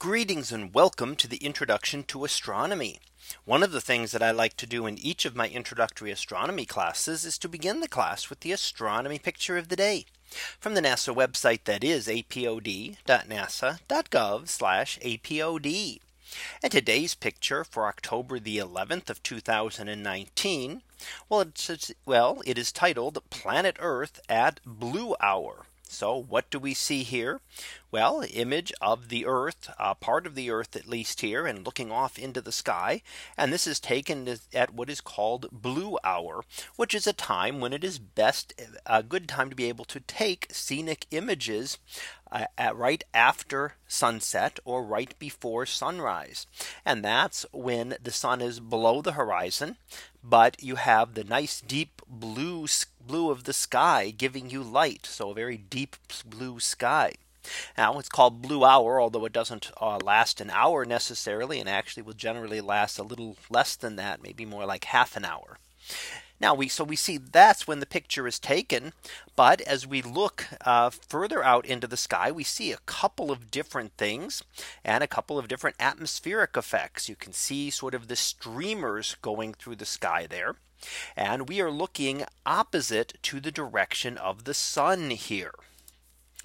Greetings and welcome to the introduction to astronomy. One of the things that I like to do in each of my introductory astronomy classes is to begin the class with the astronomy picture of the day from the NASA website that is apod.nasa.gov apod. And today's picture for October the 11th of 2019. Well, it's well, it is titled Planet Earth at Blue Hour. So what do we see here? Well, image of the Earth, uh, part of the Earth at least here and looking off into the sky. And this is taken at what is called blue hour, which is a time when it is best a good time to be able to take scenic images uh, at right after sunset or right before sunrise. And that's when the sun is below the horizon, but you have the nice deep blue blue the sky giving you light. So a very deep blue sky. Now it's called blue hour, although it doesn't uh, last an hour necessarily and actually will generally last a little less than that, maybe more like half an hour. Now we so we see that's when the picture is taken. But as we look uh, further out into the sky, we see a couple of different things and a couple of different atmospheric effects. You can see sort of the streamers going through the sky there. And we are looking opposite to the direction of the sun here.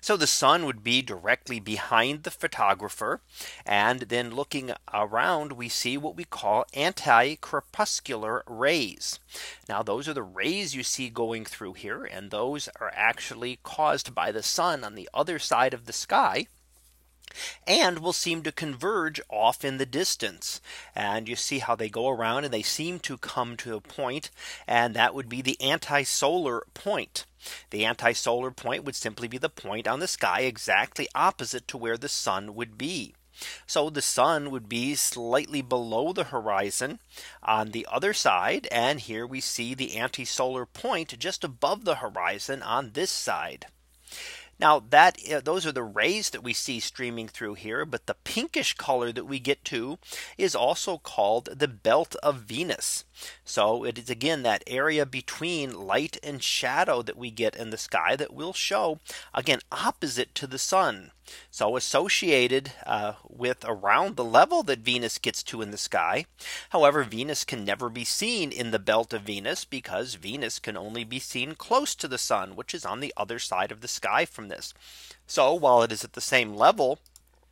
So the sun would be directly behind the photographer. And then looking around, we see what we call anti crepuscular rays. Now those are the rays you see going through here. And those are actually caused by the sun on the other side of the sky and will seem to converge off in the distance. And you see how they go around and they seem to come to a point and that would be the anti-solar point. The anti-solar point would simply be the point on the sky exactly opposite to where the sun would be. So the sun would be slightly below the horizon on the other side. And here we see the anti-solar point just above the horizon on this side. Now that those are the rays that we see streaming through here. But the pinkish color that we get to is also called the belt of Venus. So it is again that area between light and shadow that we get in the sky that will show again opposite to the sun. So associated uh, with around the level that Venus gets to in the sky. However, Venus can never be seen in the belt of Venus because Venus can only be seen close to the sun, which is on the other side of the sky from this. So while it is at the same level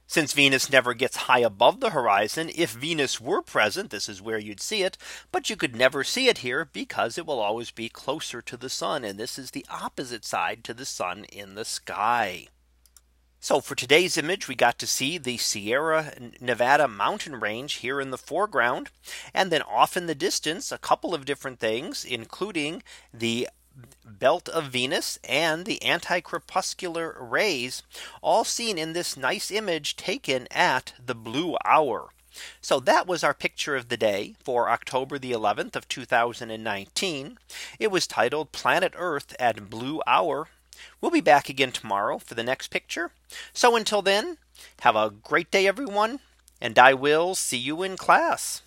since Venus never gets high above the horizon, if Venus were present, this is where you'd see it. But you could never see it here because it will always be closer to the sun. And this is the opposite side to the sun in the sky. So for today's image, we got to see the Sierra Nevada mountain range here in the foreground. And then off in the distance, a couple of different things, including the belt of Venus and the anti crepuscular rays all seen in this nice image taken at the blue hour. So that was our picture of the day for October the 11th of 2019. It was titled Planet Earth at Blue Hour We'll be back again tomorrow for the next picture. So until then, have a great day, everyone. And I will see you in class.